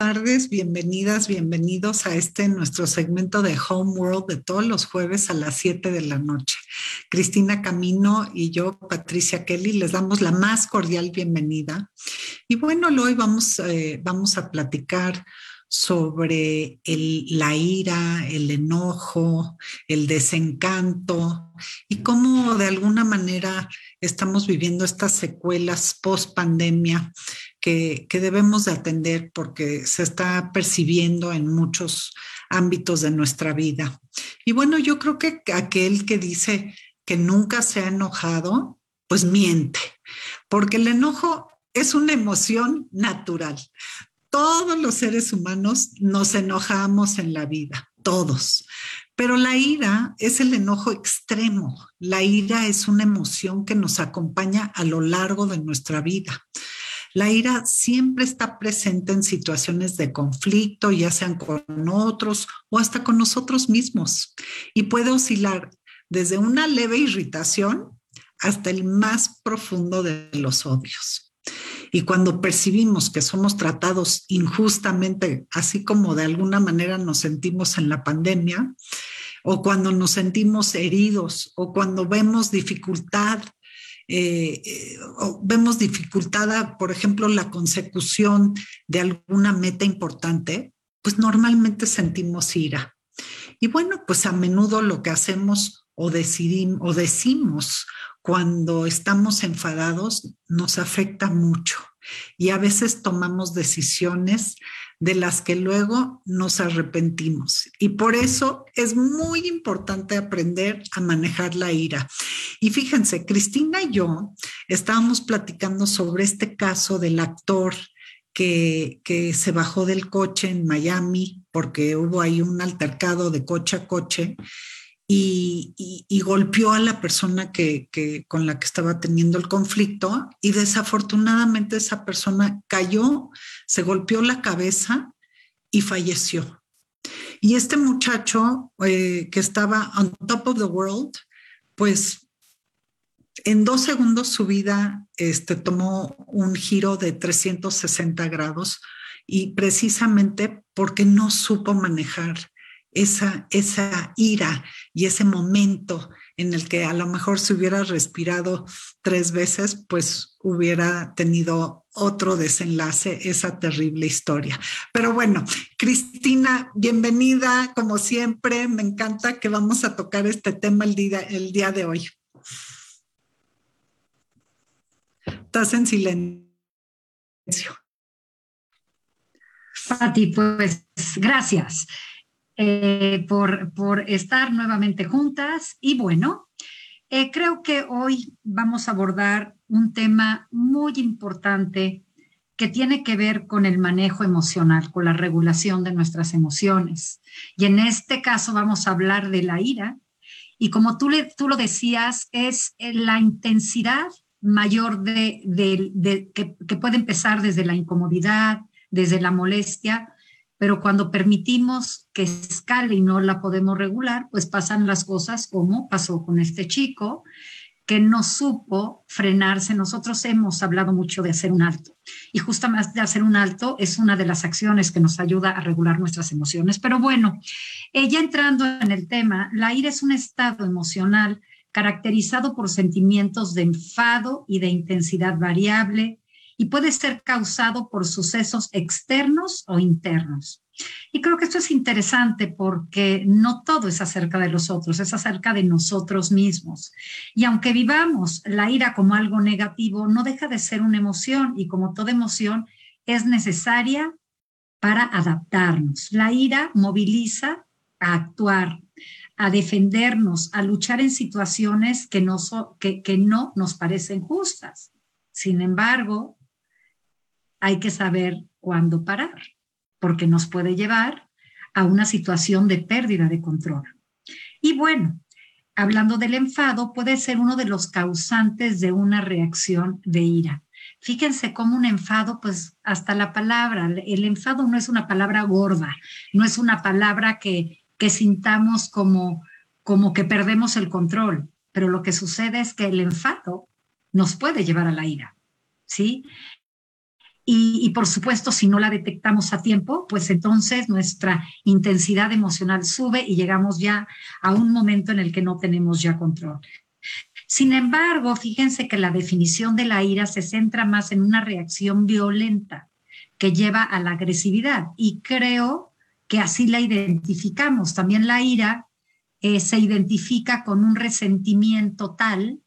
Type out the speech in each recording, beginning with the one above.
tardes, bienvenidas, bienvenidos a este nuestro segmento de Home World de todos los jueves a las 7 de la noche. Cristina Camino y yo, Patricia Kelly, les damos la más cordial bienvenida. Y bueno, hoy vamos, eh, vamos a platicar sobre la ira, el enojo, el desencanto y cómo de alguna manera estamos viviendo estas secuelas post pandemia que, debemos de atender porque se está percibiendo en muchos ámbitos de nuestra vida. Y bueno, yo creo que aquel que dice que nunca se ha enojado, pues miente, porque el enojo es una emoción natural. Todos los seres humanos nos enojamos en la vida, todos. Pero la ira es el enojo extremo. La ira es una emoción que nos acompaña a lo largo de nuestra vida. La ira siempre está presente en situaciones de conflicto, ya sean con otros o hasta con nosotros mismos, y puede oscilar desde una leve irritación hasta el más profundo de los odios. Y cuando percibimos que somos tratados injustamente, así como de alguna manera nos sentimos en la pandemia, o cuando nos sentimos heridos, o cuando vemos dificultad eh, eh, vemos dificultada, por ejemplo, la consecución de alguna meta importante, pues normalmente sentimos ira. Y bueno, pues a menudo lo que hacemos o, decidimos, o decimos cuando estamos enfadados nos afecta mucho y a veces tomamos decisiones de las que luego nos arrepentimos. Y por eso es muy importante aprender a manejar la ira. Y fíjense, Cristina y yo estábamos platicando sobre este caso del actor que, que, se bajó del coche en Miami porque hubo ahí un altercado de coche a coche y, golpeó a la persona que, con la que estaba teniendo el conflicto y desafortunadamente esa persona cayó, se golpeó la cabeza y falleció. Y este muchacho eh, que estaba on top of the world, pues en dos segundos su vida este, tomó un giro de 360 grados y precisamente porque no supo manejar esa, esa ira y ese momento en el que a lo mejor se hubiera respirado tres veces, pues hubiera tenido otro desenlace esa terrible historia. Pero bueno, Cristina, bienvenida como siempre. Me encanta que vamos a tocar este tema el día, el día de hoy. Estás en silencio. Pati, pues gracias. Eh, por, por, estar nuevamente juntas. Y bueno, eh, creo que hoy vamos a abordar un tema muy importante que tiene que ver con el manejo emocional, con la regulación de nuestras emociones. Y en este caso vamos a hablar de la ira. Y como tú, le, tú lo decías, es la intensidad mayor de, de, que puede empezar desde la incomodidad, desde la molestia, pero cuando permitimos que escale y no la podemos regular, pues pasan las cosas como pasó con este chico que no supo frenarse. Nosotros hemos hablado mucho de hacer un alto y justamente hacer un alto es una de las acciones que nos ayuda a regular nuestras emociones. Pero bueno, ella ya entrando en el tema, la ira es un estado emocional caracterizado por sentimientos de enfado y de intensidad variable, y puede ser causado por sucesos externos o internos. Y creo que esto es interesante porque no todo es acerca de los otros, es acerca de nosotros mismos. Y aunque vivamos la ira como algo negativo, no deja de ser una emoción y como toda emoción es necesaria para adaptarnos. La ira moviliza a actuar, a defendernos, a luchar en situaciones que no, que, no nos parecen justas. Sin embargo, hay que saber cuándo parar, porque nos puede llevar a una situación de pérdida de control. Y bueno, hablando del enfado, puede ser uno de los causantes de una reacción de ira. Fíjense cómo un enfado, pues hasta la palabra, el enfado no es una palabra gorda, no es una palabra que, que sintamos como, como que perdemos el control, pero lo que sucede es que el enfado nos puede llevar a la ira, ¿sí? Y, por supuesto, si no la detectamos a tiempo, pues entonces nuestra intensidad emocional sube y llegamos ya a un momento en el que no tenemos ya control. Sin embargo, fíjense que la definición de la ira se centra más en una reacción violenta que lleva a la agresividad y creo que así la identificamos. También la ira eh, se identifica con un resentimiento tal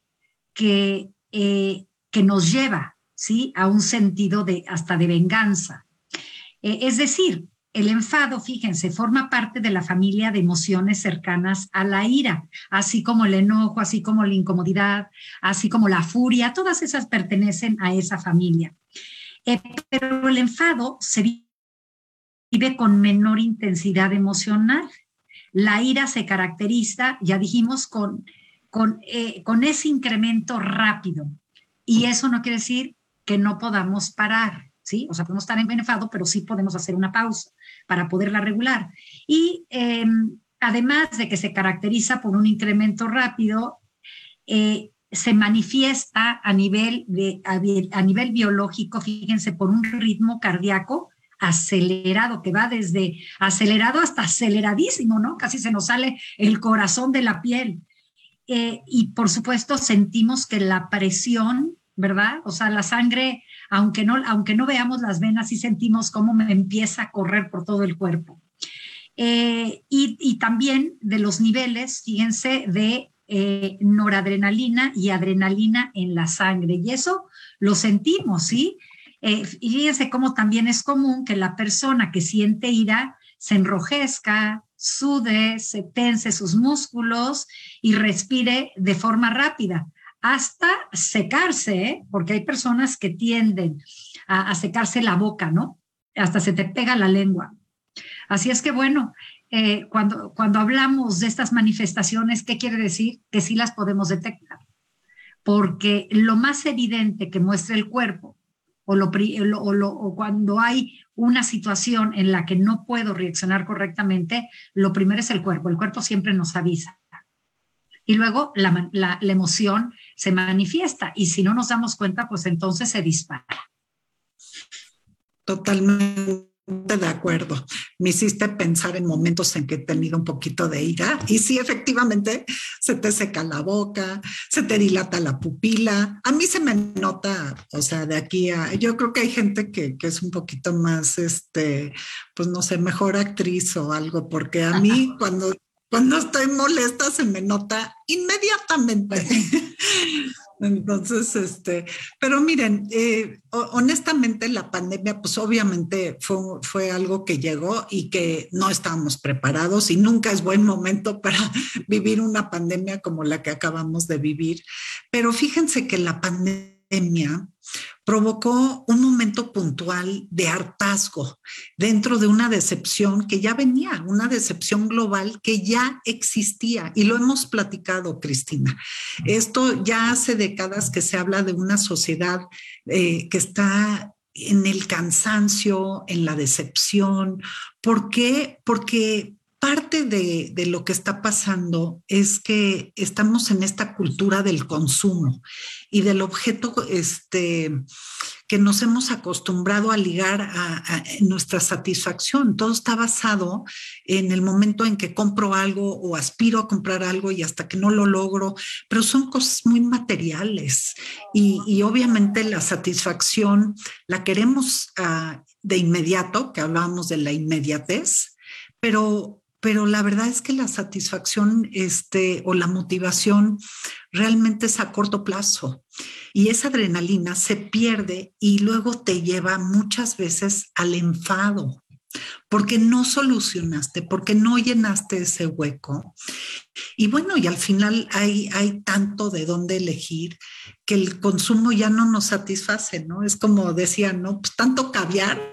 que, eh, que nos lleva ¿sí? a un sentido de hasta de venganza. Eh, es decir, el enfado, fíjense, forma parte de la familia de emociones cercanas a la ira, así como el enojo, así como la incomodidad, así como la furia, todas esas pertenecen a esa familia. pero el enfado se vive con menor intensidad emocional. La ira se caracteriza, ya dijimos, con, con, eh, con ese incremento rápido. Y eso no quiere decir que no podamos parar, ¿sí? O sea, podemos estar en enfado, pero sí podemos hacer una pausa para poderla regular. Y em, además de que se caracteriza por un incremento rápido, eh, se manifiesta a nivel, a nivel biológico, fíjense, por un ritmo cardíaco acelerado, que va desde acelerado hasta aceleradísimo, ¿no? Casi se nos sale el corazón de la piel. Eh, y por supuesto sentimos que la presión, ¿verdad? O sea, la sangre, aunque no, aunque no veamos las venas, sí sentimos cómo me empieza a correr por todo el cuerpo. Eh, y, también de los niveles, fíjense, de eh, noradrenalina y adrenalina en la sangre. Y eso lo sentimos, ¿sí? y fíjense cómo también es común que la persona que siente ira se enrojezca, sude, se tense sus músculos y respire de forma rápida hasta secarse, ¿eh? porque hay personas que tienden a, secarse la boca, ¿no? Hasta se te pega la lengua. Así es que bueno, eh, cuando, cuando hablamos de estas manifestaciones, ¿qué quiere decir? Que sí las podemos detectar. Porque lo más evidente que muestra el cuerpo o, lo, o, cuando hay una situación en la que no puedo reaccionar correctamente, lo primero es el cuerpo. El cuerpo siempre nos avisa. Y luego la, la, la emoción se manifiesta y si no nos damos cuenta, pues entonces se dispara. Totalmente de acuerdo. Me hiciste pensar en momentos en que he tenido un poquito de ira y sí, efectivamente, se te seca la boca, se te dilata la pupila. A mí se me nota, o sea, de aquí a, yo creo que hay gente que, que es un poquito más, este, pues no sé, mejor actriz o algo, porque a mí cuando, cuando estoy molesta se me nota inmediatamente. Entonces, este, pero miren, eh, honestamente la pandemia, pues obviamente fue, fue, algo que llegó y que no estábamos preparados y nunca es buen momento para vivir una pandemia como la que acabamos de vivir. Pero fíjense que la pandemia provocó un momento puntual de hartazgo dentro de una decepción que ya venía, una decepción global que ya existía y lo hemos platicado, Cristina. Esto ya hace décadas que se habla de una sociedad eh, que está en el cansancio, en la decepción. ¿Por qué? Porque parte de, de, lo que está pasando es que estamos en esta cultura del consumo y del objeto este, que nos hemos acostumbrado a ligar a, nuestra satisfacción. Todo está basado en el momento en que compro algo o aspiro a comprar algo y hasta que no lo logro, pero son cosas muy materiales y, y obviamente la satisfacción la queremos uh, de inmediato, que hablábamos de la inmediatez, pero pero la verdad es que la satisfacción este, o la motivación realmente es a corto plazo y esa adrenalina se pierde y luego te lleva muchas veces al enfado porque no solucionaste, porque no llenaste ese hueco. Y bueno, y al final hay, hay tanto de dónde elegir que el consumo ya no nos satisface, ¿no? Es como decía, ¿no? Pues tanto caviar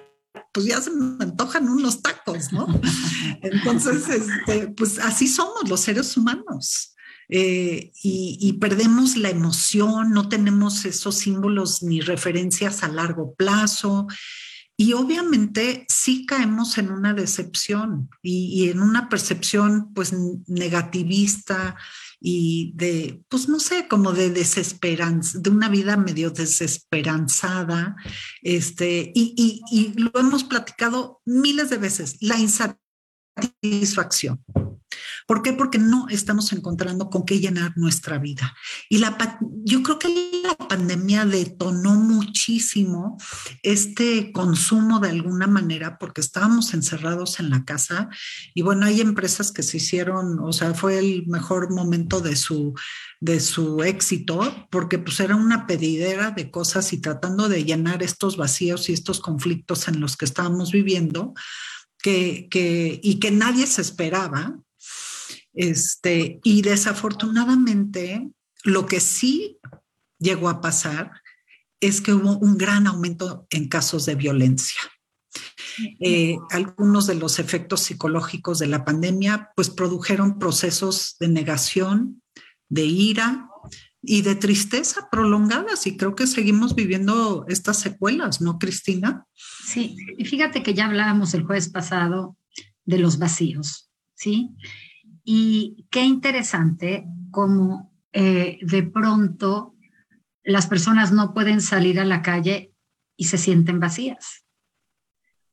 pues ya se me antojan unos tacos, ¿no? Entonces, este, pues así somos los seres humanos. Eh, y, perdemos la emoción, no tenemos esos símbolos ni referencias a largo plazo. Y obviamente sí caemos en una decepción y, y, en una percepción pues negativista y de, pues no sé, como de desesperanza, de una vida medio desesperanzada. Este, y, y, y lo hemos platicado miles de veces, la insatisfacción. ¿Por qué? Porque no estamos encontrando con qué llenar nuestra vida. Y la, yo creo que la pandemia detonó muchísimo este consumo de alguna manera porque estábamos encerrados en la casa y bueno, hay empresas que se hicieron, o sea, fue el mejor momento de su de su éxito, porque pues era una pedidera de cosas y tratando de llenar estos vacíos y estos conflictos en los que estábamos viviendo, que, que, y que nadie se esperaba, este, y desafortunadamente, lo que sí llegó a pasar es que hubo un gran aumento en casos de violencia. Eh, algunos de los efectos psicológicos de la pandemia pues produjeron procesos de negación, de ira y de tristeza prolongadas y creo que seguimos viviendo estas secuelas, ¿no, Cristina? Sí, y fíjate que ya hablábamos el jueves pasado de los vacíos, ¿sí? Y qué interesante cómo eh, de pronto las personas no pueden salir a la calle y se sienten vacías.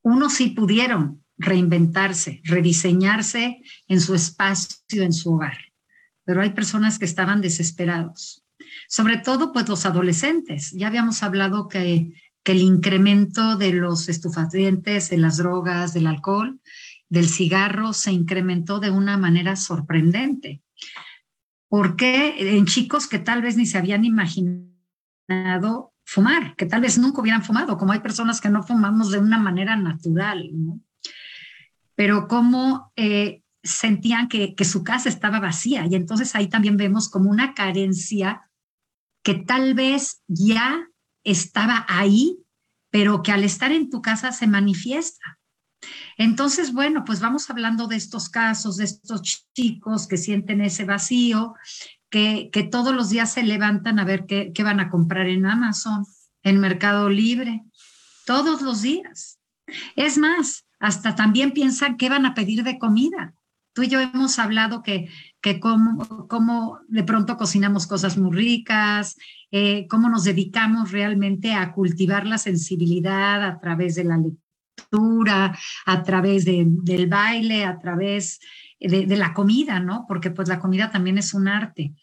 Unos sí pudieron reinventarse, rediseñarse en su espacio, en su hogar, pero hay personas que estaban desesperados. Sobre todo, pues los adolescentes. Ya habíamos hablado que, que el incremento de los estufacientes, de las drogas, del alcohol, del cigarro se incrementó de una manera sorprendente. ¿Por qué en chicos que tal vez ni se habían imaginado fumar, que tal vez nunca hubieran fumado, como hay personas que no fumamos de una manera natural, pero cómo eh, sentían que, que su casa estaba vacía y entonces ahí también vemos como una carencia que tal vez ya estaba ahí, pero que al estar en tu casa se manifiesta. Entonces, bueno, pues vamos hablando de estos casos, de estos chicos que sienten ese vacío, que, que todos los días se levantan a ver qué, qué van a comprar en Amazon, en Mercado Libre, todos los días. Es más, hasta también piensan qué van a pedir de comida. Tú y yo hemos hablado que, que cómo, de pronto cocinamos cosas muy ricas, eh, cómo nos dedicamos realmente a cultivar la sensibilidad a través de la lectura a través del baile, a través de, la comida, ¿no? Porque pues la comida también es un arte.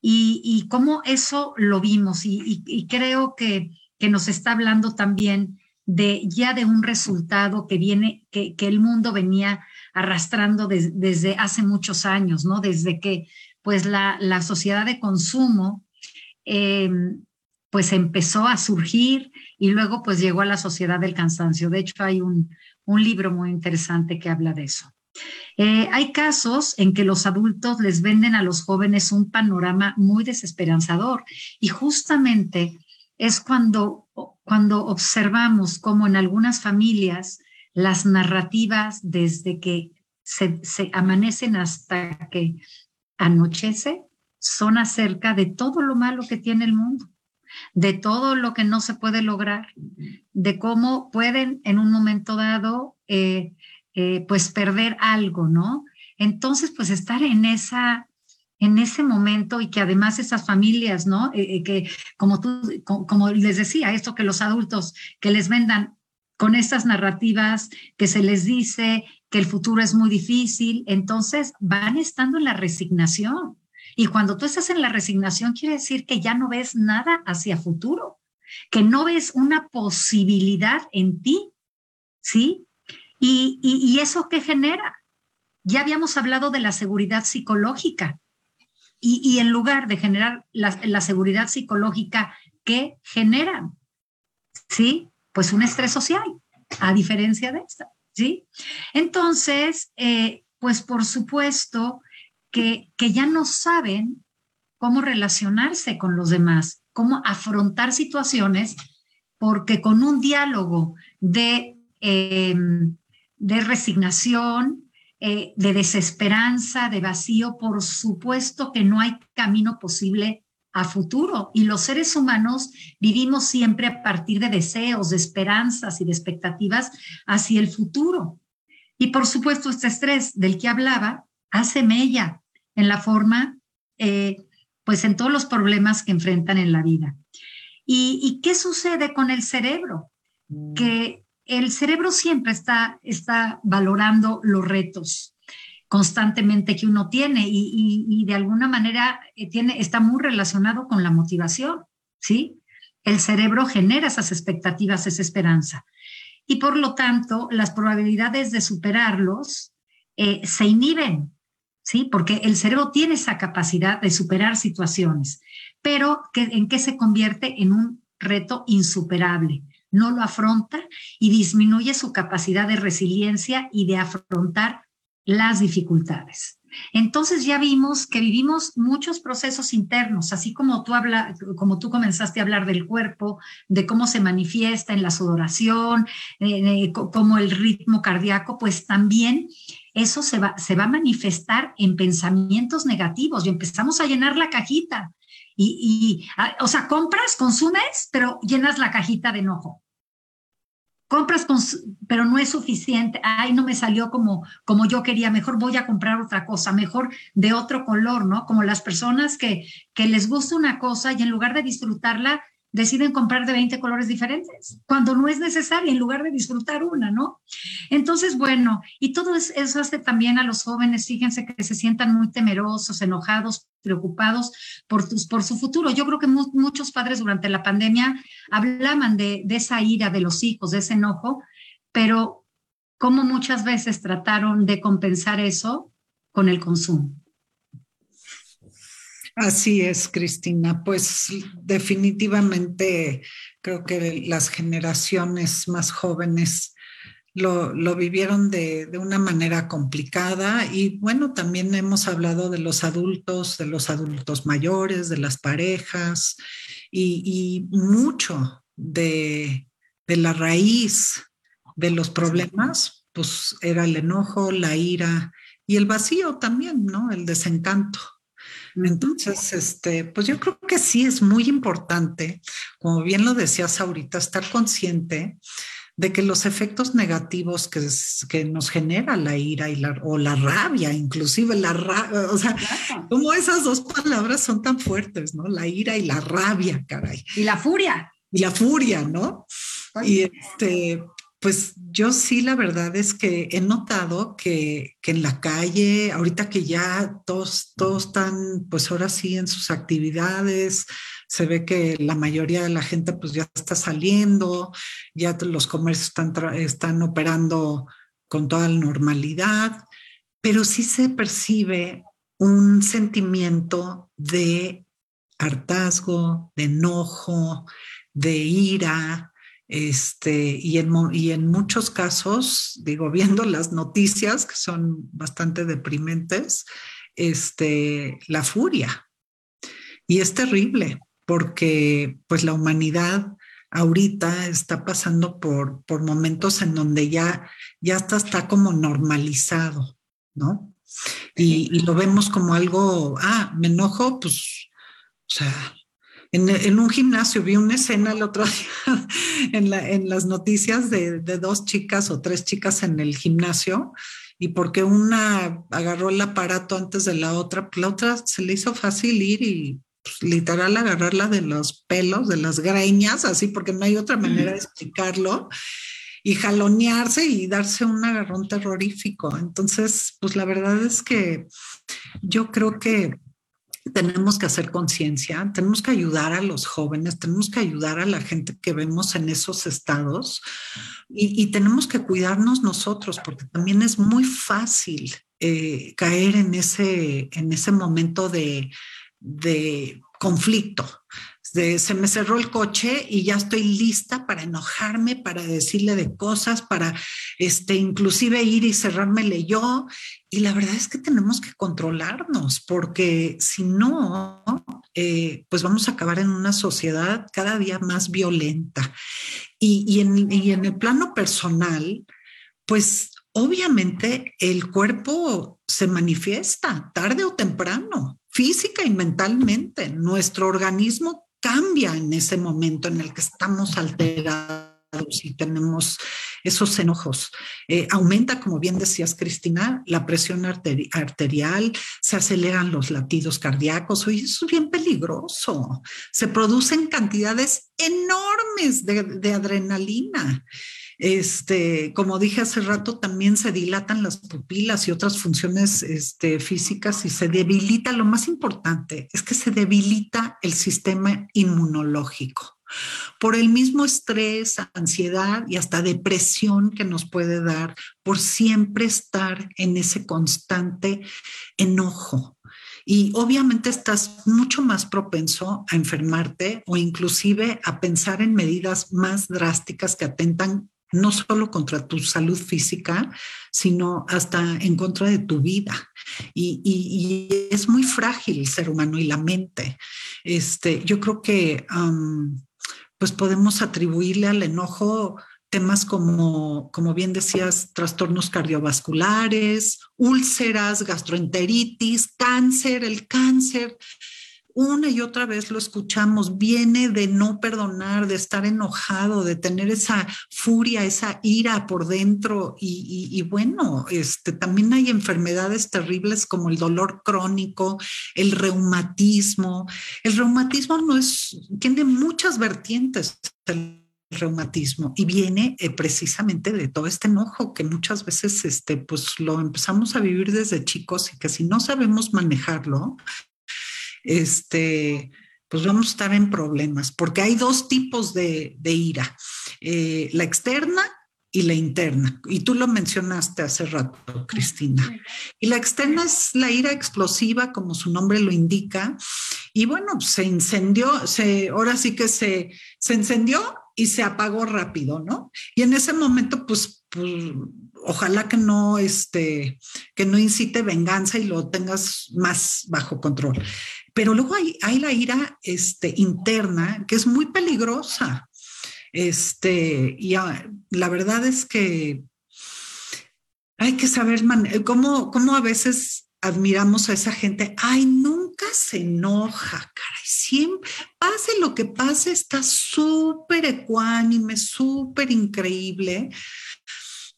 Y, y cómo eso lo vimos y, creo que, que, nos está hablando también de ya de un resultado que viene, que, que el mundo venía arrastrando desde hace muchos años, ¿no? Desde que pues la, la sociedad de consumo eh, pues empezó a surgir y luego pues llegó a la sociedad del cansancio. De hecho, hay un, libro muy interesante que habla de eso. Eh, hay casos en que los adultos les venden a los jóvenes un panorama muy desesperanzador y justamente es cuando, cuando observamos cómo en algunas familias las narrativas desde que se, se amanecen hasta que anochece son acerca de todo lo malo que tiene el mundo de todo lo que no se puede lograr, de cómo pueden en un momento dado, eh, eh, pues perder algo, ¿no? Entonces, pues estar en esa, en ese momento y que además esas familias, ¿no? Eh, que como tú, como, les decía, esto que los adultos que les vendan con estas narrativas que se les dice que el futuro es muy difícil, entonces van estando en la resignación. Y cuando tú estás en la resignación, quiere decir que ya no ves nada hacia futuro, que no ves una posibilidad en ti, ¿sí? ¿Y, eso qué genera? Ya habíamos hablado de la seguridad psicológica. Y, en lugar de generar la, seguridad psicológica, ¿qué generan? ¿Sí? Pues un estrés social, a diferencia de esta, ¿sí? Entonces, eh, pues por supuesto, que, ya no saben cómo relacionarse con los demás, cómo afrontar situaciones, porque con un diálogo de, de resignación, eh, de desesperanza, de vacío, por supuesto que no hay camino posible a futuro y los seres humanos vivimos siempre a partir de deseos, de esperanzas y de expectativas hacia el futuro. Y por supuesto, este estrés del que hablaba hace mella en la forma, eh, pues en todos los problemas que enfrentan en la vida. ¿Y, ¿Y, qué sucede con el cerebro? Mm. Que el cerebro siempre está, está valorando los retos constantemente que uno tiene y, de alguna manera eh, tiene, está muy relacionado con la motivación, ¿sí? El cerebro genera esas expectativas, esa esperanza. Y por lo tanto, las probabilidades de superarlos eh, se inhiben, ¿sí? Porque el cerebro tiene esa capacidad de superar situaciones, pero ¿en qué se convierte? En un reto insuperable no lo afronta y disminuye su capacidad de resiliencia y de afrontar las dificultades. Entonces ya vimos que vivimos muchos procesos internos, así como tú habla, como tú comenzaste a hablar del cuerpo, de cómo se manifiesta en la sudoración, eh, como el ritmo cardíaco, pues también eso se va, se va a manifestar en pensamientos negativos y empezamos a llenar la cajita. Y, y o sea, compras, consumes, pero llenas la cajita de enojo compras, pero no es suficiente, ay, no me salió como, como yo quería, mejor voy a comprar otra cosa, mejor de otro color, ¿no? Como las personas que, que les gusta una cosa y en lugar de disfrutarla, deciden comprar de 20 colores diferentes, cuando no es necesario, en lugar de disfrutar una, ¿no? Entonces, bueno, y todo eso hace también a los jóvenes, fíjense que se sientan muy temerosos, enojados, preocupados por, por su futuro. Yo creo que muchos padres durante la pandemia hablaban de, de esa ira de los hijos, de ese enojo, pero cómo muchas veces trataron de compensar eso con el consumo. Así es, Cristina. Pues definitivamente creo que las generaciones más jóvenes lo, vivieron de, una manera complicada y bueno, también hemos hablado de los adultos, de los adultos mayores, de las parejas y, mucho de, de la raíz de los problemas, pues era el enojo, la ira y el vacío también, ¿no? El desencanto. Entonces, este, pues yo creo que sí es muy importante, como bien lo decías ahorita, estar consciente de que los efectos negativos que, que nos genera la ira y la, o la rabia, inclusive la rabia, o sea, como esas dos palabras son tan fuertes, ¿no? La ira y la rabia, caray. Y la furia. Y la furia, ¿no? Y este, pues yo sí, la verdad es que he notado que, en la calle, ahorita que ya todos, todos están, pues ahora sí, en sus actividades, se ve que la mayoría de la gente pues ya está saliendo, ya los comercios están, están operando con toda la normalidad, pero sí se percibe un sentimiento de hartazgo, de enojo, de ira, este, y, en, y en muchos casos, digo, viendo las noticias, que son bastante deprimentes, este, la furia. Y es terrible porque pues la humanidad ahorita está pasando por, por momentos en donde ya, ya está, está como normalizado, ¿no? Y, y, lo vemos como algo, ah, me enojo, pues, o sea, en, un gimnasio vi una escena el otro día en, en las noticias de, dos chicas o tres chicas en el gimnasio y porque una agarró el aparato antes de la otra, pues la otra se le hizo fácil ir y pues, literal agarrarla de los pelos, de las greñas, así porque no hay otra manera de explicarlo y jalonearse y darse un agarrón terrorífico. Entonces, pues la verdad es que yo creo que tenemos que hacer conciencia, tenemos que ayudar a los jóvenes, tenemos que ayudar a la gente que vemos en esos estados y, tenemos que cuidarnos nosotros porque también es muy fácil eh, caer en ese, en ese momento de, de conflicto se me cerró el coche y ya estoy lista para enojarme, para decirle de cosas, para este, inclusive ir y cerrármele yo. Y la verdad es que tenemos que controlarnos, porque si no, eh, pues vamos a acabar en una sociedad cada día más violenta. Y, en, y en el plano personal, pues obviamente el cuerpo se manifiesta tarde o temprano física y mentalmente. Nuestro organismo cambia en ese momento en el que estamos alterados y tenemos esos enojos. Eh, aumenta, como bien decías, Cristina, la presión arterial, se aceleran los latidos cardíacos, y eso es bien peligroso. Se producen cantidades enormes de adrenalina. Este, como dije hace rato, también se dilatan las pupilas y otras funciones este, físicas y se debilita, lo más importante es que se debilita el sistema inmunológico por el mismo estrés, ansiedad y hasta depresión que nos puede dar por siempre estar en ese constante enojo. Y obviamente estás mucho más propenso a enfermarte o inclusive a pensar en medidas más drásticas que atentan no solo contra tu salud física, sino hasta en contra de tu vida. Y, es muy frágil el ser humano y la mente. Este, yo creo que pues podemos atribuirle al enojo temas como, como bien decías, trastornos cardiovasculares, úlceras, gastroenteritis, cáncer, el cáncer. Una y otra vez lo escuchamos, viene de no perdonar, de estar enojado, de tener esa furia, esa ira por dentro. Y, bueno, este, también hay enfermedades terribles como el dolor crónico, el reumatismo. El reumatismo no es, tiene muchas vertientes. El reumatismo y viene eh, precisamente de todo este enojo que muchas veces este pues lo empezamos a vivir desde chicos y que si no sabemos manejarlo este pues vamos a estar en problemas porque hay dos tipos de, ira eh, la externa y la interna. Y tú lo mencionaste hace rato, Cristina. Y la externa es la ira explosiva, como su nombre lo indica. Y bueno, se incendió, se, ahora sí que se, se encendió y se apagó rápido, ¿no? Y en ese momento, pues, pues, ojalá que no, este, que no incite venganza y lo tengas más bajo control. Pero luego hay, hay la ira este, interna que es muy peligrosa. Este, y la verdad es que hay que saber cómo, cómo a veces admiramos a esa gente. Ay, nunca se enoja, caray. Siempre, pase lo que pase, está súper ecuánime, súper increíble.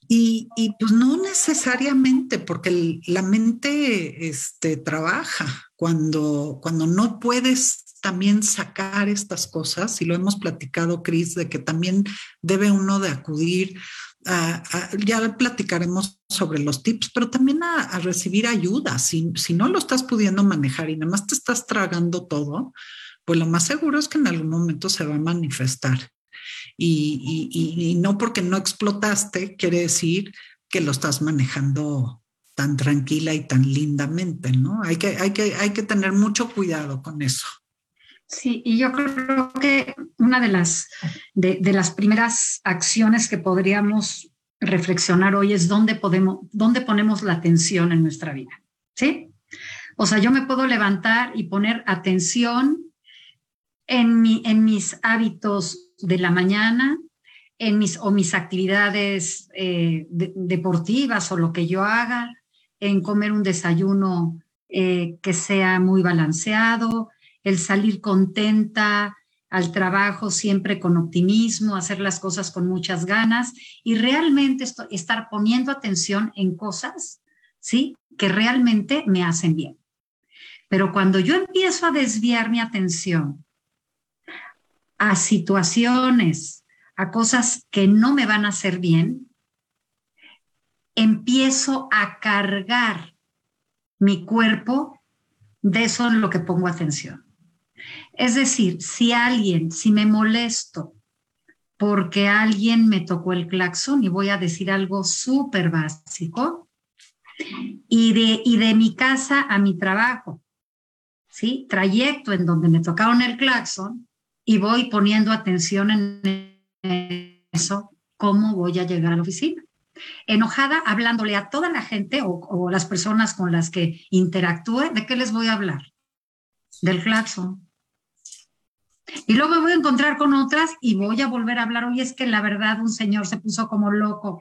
Y, y, pues no necesariamente, porque la mente este, trabaja cuando, cuando no puedes también sacar estas cosas, y lo hemos platicado, Cris, de que también debe uno de acudir a, ya platicaremos sobre los tips, pero también a, recibir ayuda. Si, si, no lo estás pudiendo manejar y nada más te estás tragando todo, pues lo más seguro es que en algún momento se va a manifestar. Y, y, y no porque no explotaste quiere decir que lo estás manejando tan tranquila y tan lindamente, ¿no? Hay que, hay que, hay que tener mucho cuidado con eso. Sí, y yo creo que una de las, de, las primeras acciones que podríamos reflexionar hoy es dónde, podemos, dónde ponemos la atención en nuestra vida, ¿sí? O sea, yo me puedo levantar y poner atención en, mi, en mis hábitos de la mañana, en mis, o mis actividades eh, deportivas o lo que yo haga, en comer un desayuno eh, que sea muy balanceado, el salir contenta al trabajo siempre con optimismo, hacer las cosas con muchas ganas y realmente estar poniendo atención en cosas, ¿sí? Que realmente me hacen bien. Pero cuando yo empiezo a desviar mi atención a situaciones, a cosas que no me van a hacer bien, empiezo a cargar mi cuerpo de eso en lo que pongo atención. Es decir, si alguien, si me molesto porque alguien me tocó el claxon y voy a decir algo súper básico, y de, y de mi casa a mi trabajo, ¿sí? Trayecto en donde me tocaron el claxon y voy poniendo atención en eso, cómo voy a llegar a la oficina. Enojada, hablándole a toda la gente o, o las personas con las que interactúe, ¿de qué les voy a hablar? Del claxon y luego me voy a encontrar con otras y voy a volver a hablar. Oye, es que la verdad un señor se puso como loco.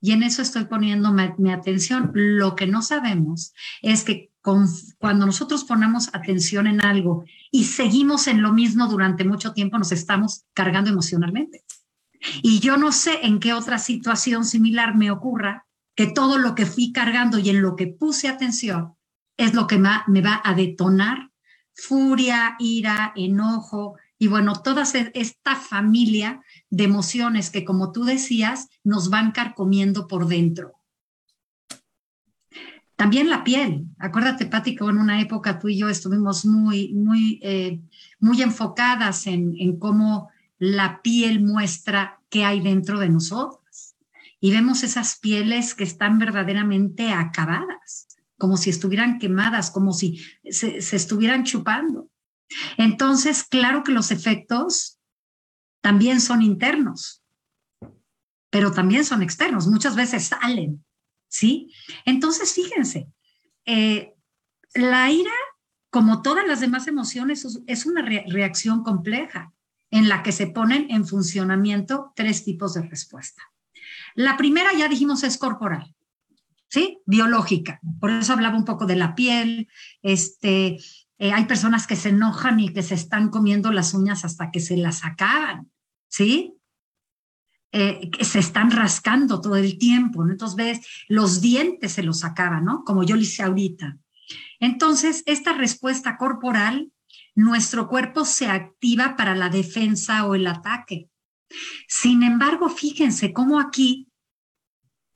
y en eso estoy poniendo mi, atención. Lo que no sabemos es que cuando nosotros ponemos atención en algo y seguimos en lo mismo durante mucho tiempo, nos estamos cargando emocionalmente. Y yo no sé en qué otra situación similar me ocurra que todo lo que fui cargando y en lo que puse atención es lo que me va a detonar furia, ira, enojo y bueno, toda esta familia de emociones que como tú decías nos van carcomiendo por dentro. También la piel. Acuérdate, Pati, que en una época tú y yo estuvimos muy, muy, eh, muy enfocadas en, en cómo la piel muestra qué hay dentro de nosotros. Y vemos esas pieles que están verdaderamente acabadas, como si estuvieran quemadas, como si se, se estuvieran chupando. Entonces, claro que los efectos también son internos, pero también son externos. Muchas veces salen ¿sí? Entonces, fíjense, eh, la ira, como todas las demás emociones, es una reacción compleja en la que se ponen en funcionamiento tres tipos de respuesta. La primera, ya dijimos, es corporal, ¿sí? Biológica. Por eso hablaba un poco de la piel. Este, eh, hay personas que se enojan y que se están comiendo las uñas hasta que se las acaban, ¿sí? Eh, se están rascando todo el tiempo, ¿no? Entonces ves, los dientes se los acaban, ¿no? Como yo le hice ahorita. Entonces, esta respuesta corporal, nuestro cuerpo se activa para la defensa o el ataque. Sin embargo, fíjense cómo aquí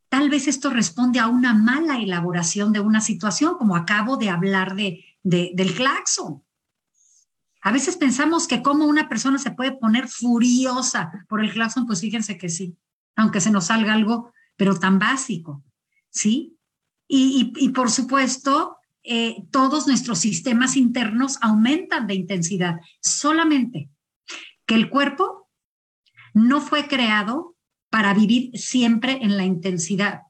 tal vez esto responde a una mala elaboración de una situación, como acabo de hablar de, del claxon. A veces pensamos que como una persona se puede poner furiosa por el claxon, pues fíjense que sí, aunque se nos salga algo, pero tan básico, ¿sí? Y, por supuesto, eh, todos nuestros sistemas internos aumentan de intensidad, solamente que el cuerpo no fue creado para vivir siempre en la intensidad.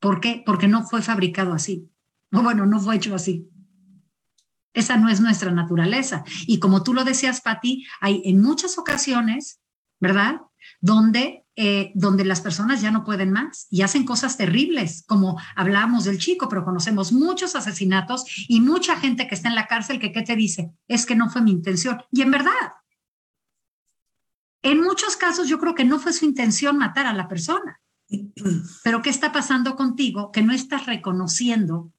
¿Por qué? Porque no fue fabricado así. O bueno, no fue hecho así. Esa no es nuestra naturaleza. Y como tú lo decías, Patti, hay en muchas ocasiones, ¿verdad? Donde, eh, donde las personas ya no pueden más y hacen cosas terribles, como hablábamos del chico, pero conocemos muchos asesinatos y mucha gente que está en la cárcel que, ¿qué te dice? Es que no fue mi intención. Y en verdad, en muchos casos yo creo que no fue su intención matar a la persona. Pero ¿qué está pasando contigo que no estás reconociendo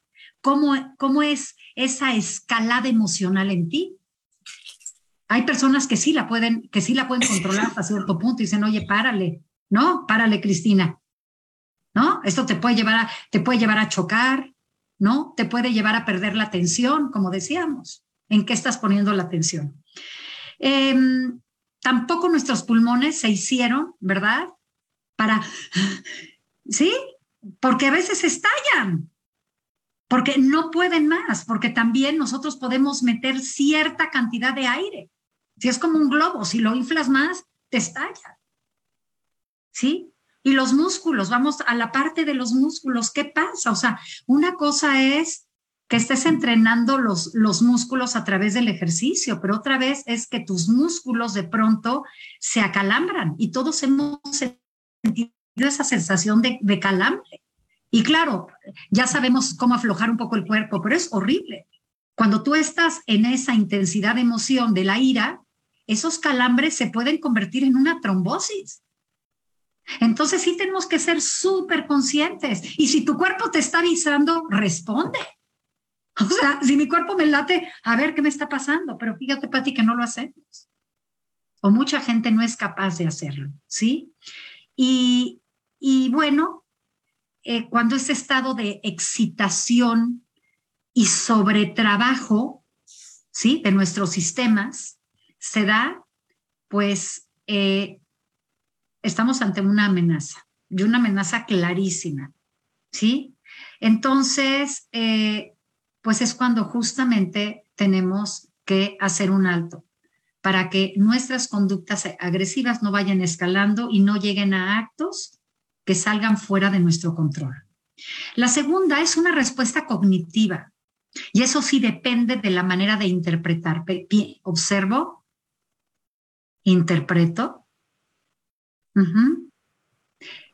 cómo, es esa escalada emocional en ti. Hay personas que sí la pueden, que sí la pueden controlar hasta cierto punto y dicen, oye, párale, ¿no? Párale, Cristina. ¿No? Esto te puede llevar a, te puede llevar a chocar, ¿no? Te puede llevar a perder la atención, como decíamos. ¿En qué estás poniendo la atención? Em, tampoco nuestros pulmones se hicieron, ¿verdad? Para, ¿sí? Porque a veces estallan, porque no pueden más, porque también nosotros podemos meter cierta cantidad de aire. Si es como un globo, si lo inflas más, te estalla. ¿Sí? Y los músculos, vamos a la parte de los músculos, ¿qué pasa? O sea, una cosa es que estés entrenando los, los músculos a través del ejercicio, pero otra vez es que tus músculos de pronto se acalambran y todos hemos sentido esa sensación de, de calambre. Y claro, ya sabemos cómo aflojar un poco el cuerpo, pero es horrible. Cuando tú estás en esa intensidad de emoción de la ira, esos calambres se pueden convertir en una trombosis. Entonces sí tenemos que ser súper conscientes. Y si tu cuerpo te está avisando, responde. O sea, si mi cuerpo me late, a ver qué me está pasando. Pero fíjate, Pati, que no lo hacemos. O mucha gente no es capaz de hacerlo, ¿sí? Y, y bueno, eh, cuando ese estado de excitación y sobretrabajo, ¿sí? De nuestros sistemas se da, pues eh, estamos ante una amenaza, y una amenaza clarísima, ¿sí? Entonces, eh, pues es cuando justamente tenemos que hacer un alto para que nuestras conductas agresivas no vayan escalando y no lleguen a actos que salgan fuera de nuestro control. La segunda es una respuesta cognitiva y eso sí depende de la manera de interpretar. Observo, interpreto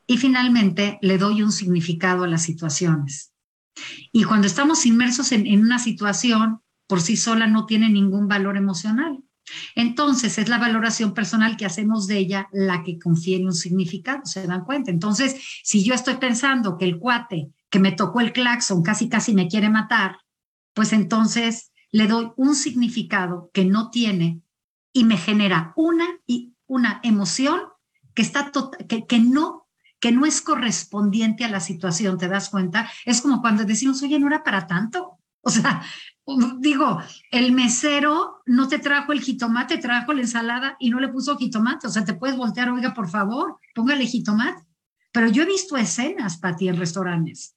Y finalmente, le doy un significado a las situaciones. Y cuando estamos inmersos en, una situación, por sí sola no tiene ningún valor emocional. Entonces, es la valoración personal que hacemos de ella la que confiere un significado, ¿se dan cuenta? Entonces, si yo estoy pensando que el cuate que me tocó el claxon casi casi me quiere matar, pues entonces le doy un significado que no tiene y me genera una, una emoción que, está que, que, no, que no es correspondiente a la situación, ¿te das cuenta? Es como cuando decimos, oye, no era para tanto. O sea, digo, el mesero no te trajo el jitomate, trajo la ensalada y no le puso jitomate. O sea, te puedes voltear, oiga, por favor, póngale jitomate. Pero yo he visto escenas, Pati, en restaurantes.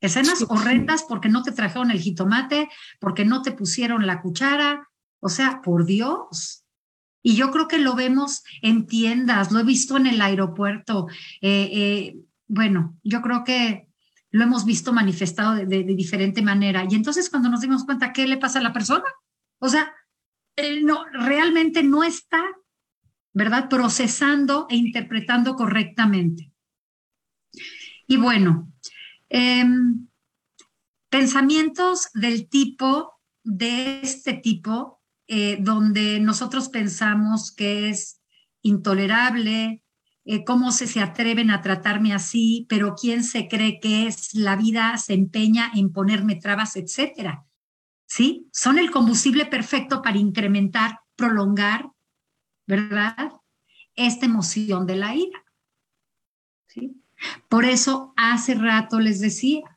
Escenas horrendas porque no te trajeron el jitomate, porque no te pusieron la cuchara. O sea, por Dios. Y yo creo que lo vemos en tiendas, lo he visto en el aeropuerto. Eh, eh, bueno, yo creo que lo hemos visto manifestado de, diferente manera. Y entonces cuando nos dimos cuenta, ¿qué le pasa a la persona? O sea, él no, realmente no está, ¿verdad? Procesando e interpretando correctamente. Y bueno, em, pensamientos del tipo, de este tipo, eh, donde nosotros pensamos que es intolerable, eh, cómo se, se atreven a tratarme así, pero quién se cree que es la vida, se empeña en ponerme trabas, etcétera. ¿Sí? Son el combustible perfecto para incrementar, prolongar, ¿verdad? Esta emoción de la ira. ¿Sí? Por eso hace rato les decía,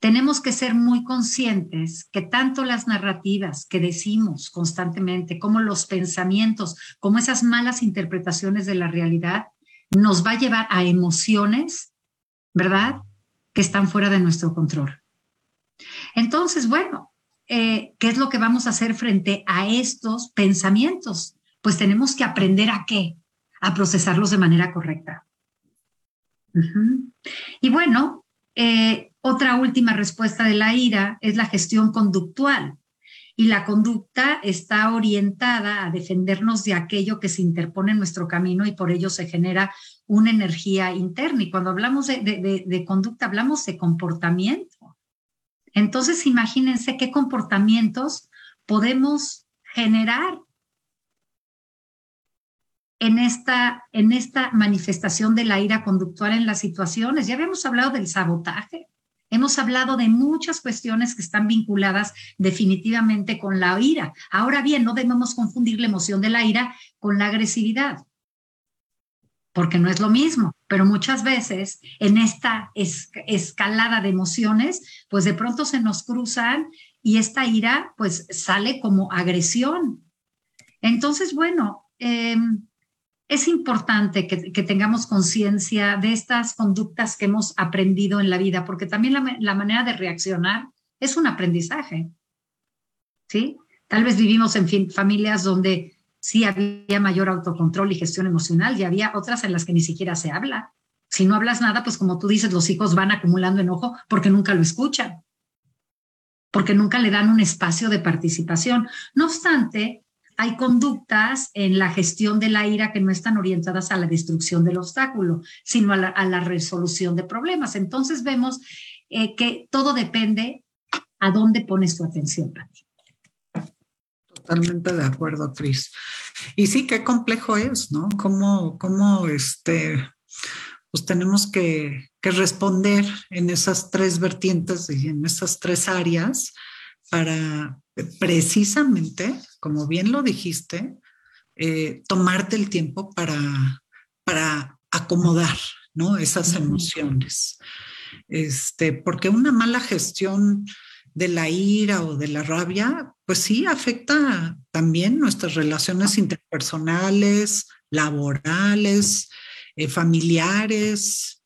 tenemos que ser muy conscientes que tanto las narrativas que decimos constantemente, como los pensamientos, como esas malas interpretaciones de la realidad, nos va a llevar a emociones, ¿verdad? Que están fuera de nuestro control. Entonces, bueno, eh, ¿qué es lo que vamos a hacer frente a estos pensamientos? Pues tenemos que aprender a qué? A procesarlos de manera correcta. Y bueno, eh, otra última respuesta de la ira es la gestión conductual y la conducta está orientada a defendernos de aquello que se interpone en nuestro camino y por ello se genera una energía interna. Y cuando hablamos de, conducta, hablamos de comportamiento. Entonces, imagínense qué comportamientos podemos generar en esta, en esta manifestación de la ira conductual en las situaciones. Ya habíamos hablado del sabotaje, Hemos hablado de muchas cuestiones que están vinculadas definitivamente con la ira. Ahora bien, no debemos confundir la emoción de la ira con la agresividad, porque no es lo mismo, pero muchas veces en esta escalada de emociones, pues de pronto se nos cruzan y esta ira pues sale como agresión. Entonces, bueno, eh, es importante que, tengamos conciencia de estas conductas que hemos aprendido en la vida, porque también la, manera de reaccionar es un aprendizaje. ¿Sí? Tal vez vivimos en familias donde sí había mayor autocontrol y gestión emocional y había otras en las que ni siquiera se habla. Si no hablas nada, pues como tú dices, los hijos van acumulando enojo porque nunca lo escuchan, porque nunca le dan un espacio de participación. No obstante, hay conductas en la gestión de la ira que no están orientadas a la destrucción del obstáculo, sino a la, resolución de problemas. Entonces vemos eh, que todo depende a dónde pones tu atención, Totalmente de acuerdo, Cris. Y sí, qué complejo es, ¿no? Cómo, cómo este, pues tenemos que, que responder en esas tres vertientes y en esas tres áreas para precisamente, como bien lo dijiste, eh, tomarte el tiempo para, para acomodar ¿no? esas emociones. Este, porque una mala gestión de la ira o de la rabia, pues sí afecta también nuestras relaciones interpersonales, laborales, eh, familiares,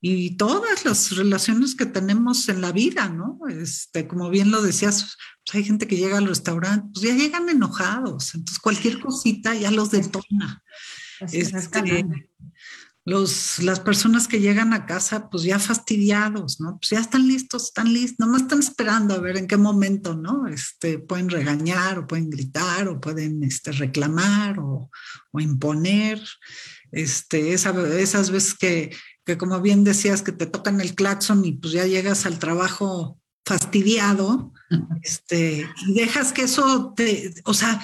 y todas las relaciones que tenemos en la vida, ¿no? Este, como bien lo decías, pues hay gente que llega al restaurante, pues ya llegan enojados, entonces cualquier cosita ya los detona. Este, los, las personas que llegan a casa, pues ya fastidiados, ¿no? Pues ya están listos, están listos, nomás están esperando a ver en qué momento, ¿no? Este, pueden regañar o pueden gritar o pueden este, reclamar o, o imponer. este, esas veces que, que, como bien decías, que te tocan el claxon y pues ya llegas al trabajo fastidiado, este, y dejas que eso te, o sea,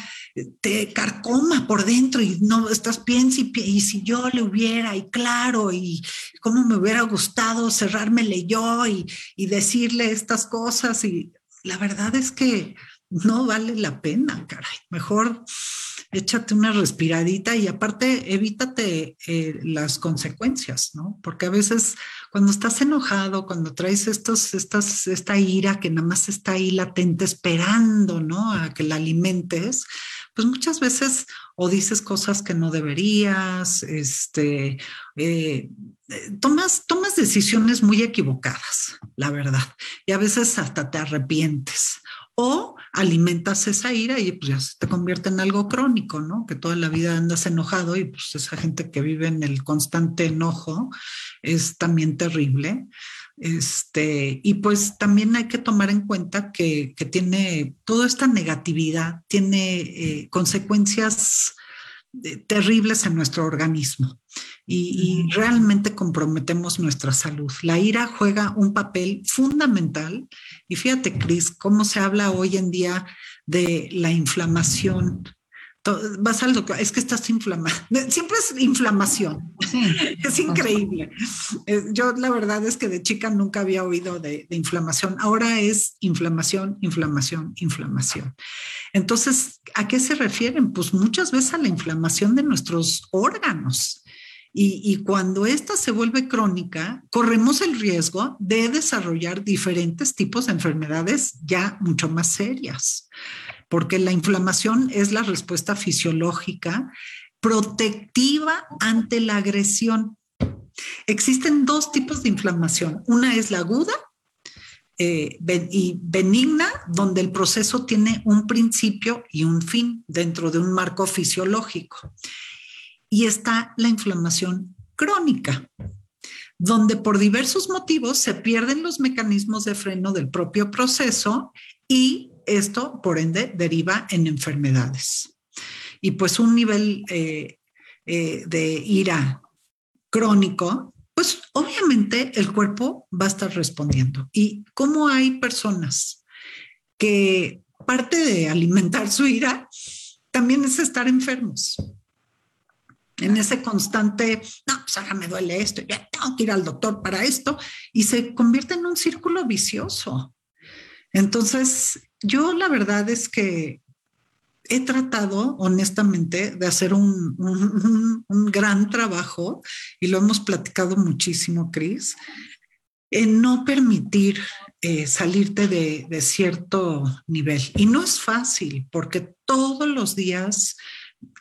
te carcoma por dentro y no estás piensa y, y si yo le hubiera, y claro, y cómo me hubiera gustado cerrármele yo y, y decirle estas cosas, y la verdad es que no vale la pena, caray. Mejor échate una respiradita y aparte evítate eh, las consecuencias, ¿no? Porque a veces cuando estás enojado, cuando traes estos, esta ira que nada más está ahí latente esperando, ¿no? A que la alimentes, pues muchas veces o dices cosas que no deberías, este, eh, tomas, tomas decisiones muy equivocadas, la verdad, y a veces hasta te arrepientes o alimentas esa ira y pues ya se te convierte en algo crónico, ¿no? Que toda la vida andas enojado y pues esa gente que vive en el constante enojo es también terrible. Este, y pues también hay que tomar en cuenta que, que tiene toda esta negatividad, tiene eh, consecuencias terribles en nuestro organismo. Y, realmente comprometemos nuestra salud. La ira juega un papel fundamental. Y fíjate, Cris, cómo se habla hoy en día de la inflamación vas al doctor, es que estás inflamado. Siempre es inflamación. es increíble. Eh, yo la verdad es que de chica nunca había oído de, inflamación. Ahora es inflamación, inflamación, inflamación. Entonces, ¿a qué se refieren? Pues muchas veces a la inflamación de nuestros órganos. Y, y, cuando esta se vuelve crónica, corremos el riesgo de desarrollar diferentes tipos de enfermedades ya mucho más serias porque la inflamación es la respuesta fisiológica protectiva ante la agresión. Existen dos tipos de inflamación. Una es la aguda eh, y benigna, donde el proceso tiene un principio y un fin dentro de un marco fisiológico. Y está la inflamación crónica, donde por diversos motivos se pierden los mecanismos de freno del propio proceso y esto, por ende, deriva en enfermedades. Y pues un nivel eh, eh, de ira crónico, pues obviamente el cuerpo va a estar respondiendo. Y como hay personas que parte de alimentar su ira también es estar enfermos. En ese constante, no, pues ahora me duele esto, ya tengo que ir al doctor para esto, y se convierte en un círculo vicioso. Entonces, yo la verdad es que he tratado honestamente de hacer un, gran trabajo y lo hemos platicado muchísimo, Cris, en no permitir eh, salirte de, cierto nivel. Y no es fácil porque todos los días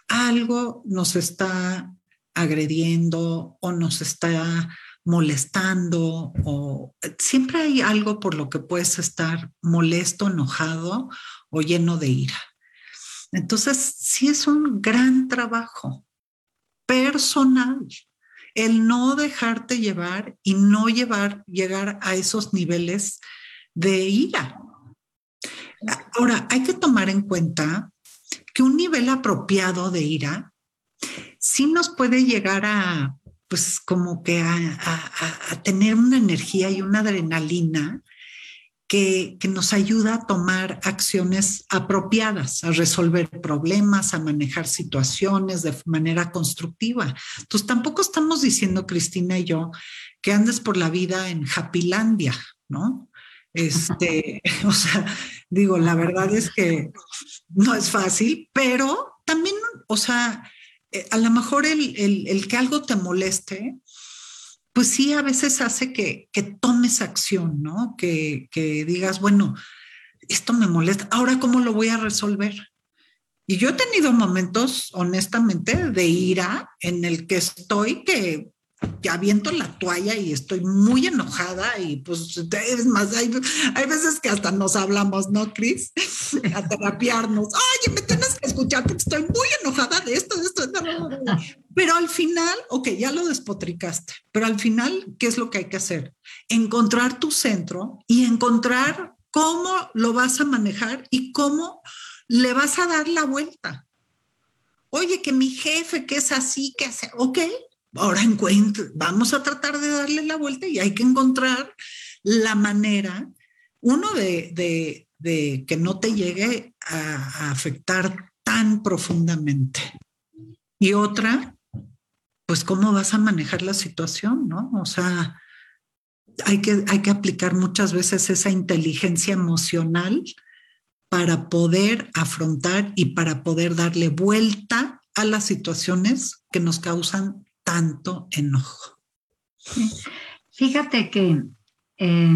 algo nos está agrediendo o nos está molestando o siempre hay algo por lo que puedes estar molesto, enojado o lleno de ira. Entonces, sí es un gran trabajo personal el no dejarte llevar y no llevar, llegar a esos niveles de ira. Ahora, hay que tomar en cuenta que un nivel apropiado de ira sí nos puede llegar a pues como que a, tener una energía y una adrenalina que, que, nos ayuda a tomar acciones apropiadas, a resolver problemas, a manejar situaciones de manera constructiva. Entonces, tampoco estamos diciendo, Cristina y yo, que andes por la vida en Happylandia, ¿no? Este, o sea, digo, la verdad es que no es fácil, pero también, o sea, eh, a lo mejor el, que algo te moleste, pues sí, a veces hace que, tomes acción, ¿no? Que, que, digas, bueno, esto me molesta, ahora cómo lo voy a resolver. Y yo he tenido momentos, honestamente, de ira en el que estoy que que aviento la toalla y estoy muy enojada y pues es más, hay, hay veces que hasta nos hablamos, ¿no, Cris? A terapiarnos. Oye, me tienes que escuchar porque estoy muy enojada de esto, de esto. Pero al final, ok, ya lo despotricaste, pero al final, ¿qué es lo que hay que hacer? Encontrar tu centro y encontrar cómo lo vas a manejar y cómo le vas a dar la vuelta. oye, que mi jefe, que es así, que hace, ok, ahora encuentro, vamos a tratar de darle la vuelta y hay que encontrar la manera, uno, de, que no te llegue a, a afectar tan profundamente. Y otra, pues cómo vas a manejar la situación, ¿no? O sea, hay que, hay que aplicar muchas veces esa inteligencia emocional para poder afrontar y para poder darle vuelta a las situaciones que nos causan tanto enojo. Fíjate que eh,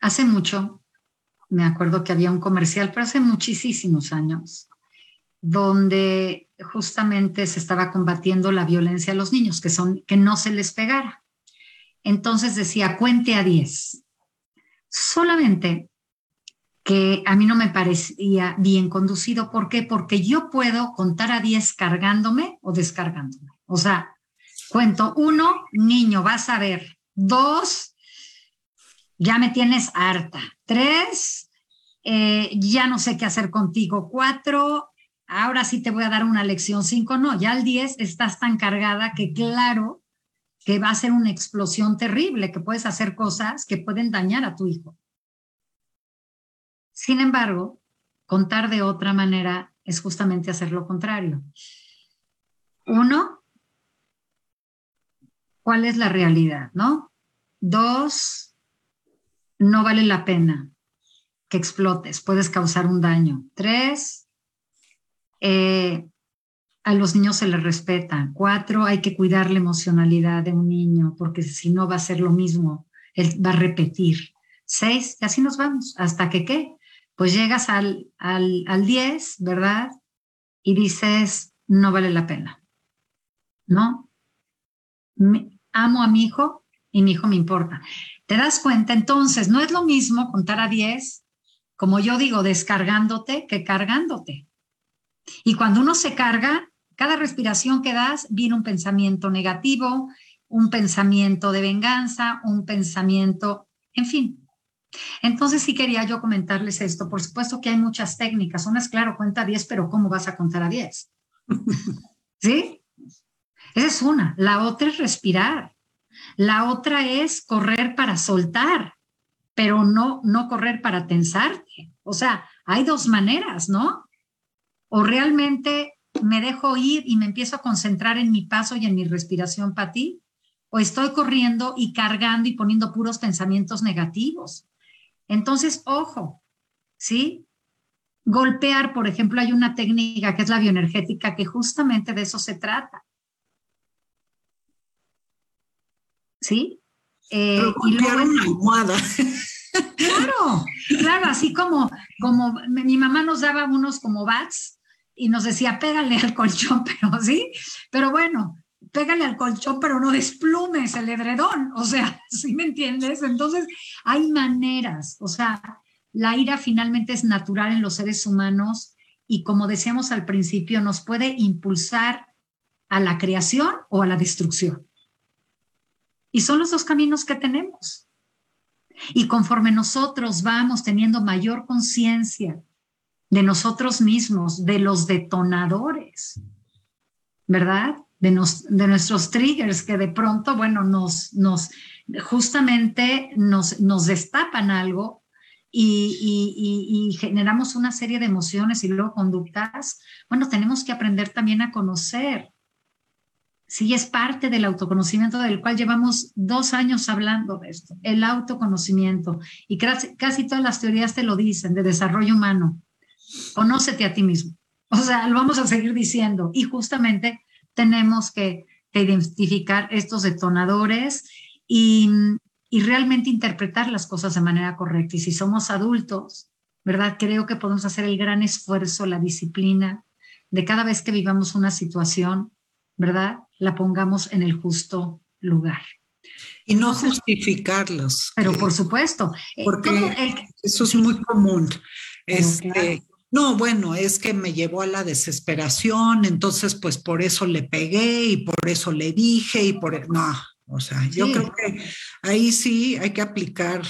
hace mucho, me acuerdo que había un comercial, pero hace muchísimos años, donde justamente se estaba combatiendo la violencia a los niños, que son que no se les pegara. Entonces decía, cuente a 10. Solamente que a mí no me parecía bien conducido. ¿Por qué? Porque yo puedo contar a 10 cargándome o descargándome. O sea, cuento uno, niño, vas a ver. Dos, ya me tienes harta. Tres, eh, ya no sé qué hacer contigo. Cuatro, ahora sí te voy a dar una lección. Cinco, no, ya al diez estás tan cargada que claro que va a ser una explosión terrible, que puedes hacer cosas que pueden dañar a tu hijo. Sin embargo, contar de otra manera es justamente hacer lo contrario. Uno, ¿cuál es la realidad? ¿No? Dos, no vale la pena que explotes, puedes causar un daño. Tres, eh, a los niños se les respeta. Cuatro, hay que cuidar la emocionalidad de un niño, porque si no va a ser lo mismo, él va a repetir. Seis, y así nos vamos, hasta que qué, pues llegas al, al, al 10, ¿verdad? Y dices, no vale la pena, ¿no? Amo a mi hijo y mi hijo me importa. ¿Te das cuenta? Entonces, no es lo mismo contar a 10, como yo digo, descargándote que cargándote. Y cuando uno se carga, cada respiración que das viene un pensamiento negativo, un pensamiento de venganza, un pensamiento, en fin, entonces sí quería yo comentarles esto. Por supuesto que hay muchas técnicas. Una es, claro, cuenta 10, pero ¿cómo vas a contar a 10? ¿Sí? Esa es una. La otra es respirar. La otra es correr para soltar, pero no, no correr para tensarte. O sea, hay dos maneras, ¿no? O realmente me dejo ir y me empiezo a concentrar en mi paso y en mi respiración para ti, o estoy corriendo y cargando y poniendo puros pensamientos negativos. Entonces, ojo, ¿sí? Golpear, por ejemplo, hay una técnica que es la bioenergética que justamente de eso se trata. ¿Sí? Eh, y luego, una almohada. Claro, claro, así como, como mi mamá nos daba unos como bats y nos decía, pégale al colchón, pero sí, pero bueno, pégale al colchón, pero no desplumes el edredón, o sea, ¿sí me entiendes? Entonces, hay maneras, o sea, la ira finalmente es natural en los seres humanos y como decíamos al principio, nos puede impulsar a la creación o a la destrucción. Y son los dos caminos que tenemos. Y conforme nosotros vamos teniendo mayor conciencia de nosotros mismos, de los detonadores, ¿verdad? de, nuestros triggers que de pronto, bueno, nos, nos justamente nos, nos destapan algo y, y, generamos una serie de emociones y luego conductas, bueno, tenemos que aprender también a conocer. Sí, es parte del autoconocimiento del cual llevamos dos años hablando de esto, el autoconocimiento. Y casi, casi todas las teorías te lo dicen, de desarrollo humano. Conócete a ti mismo. O sea, lo vamos a seguir diciendo. Y justamente tenemos que, identificar estos detonadores y, realmente interpretar las cosas de manera correcta. Y si somos adultos, ¿verdad? Creo que podemos hacer el gran esfuerzo, la disciplina de cada vez que vivamos una situación, ¿verdad? La pongamos en el justo lugar. Y no justificarlos. Pero por supuesto. Eh, Porque eso es muy común. Este, no, bueno, es que me llevó a la desesperación, entonces pues por eso le pegué y por eso le dije y por... No, o sea, yo creo que ahí sí hay que aplicar,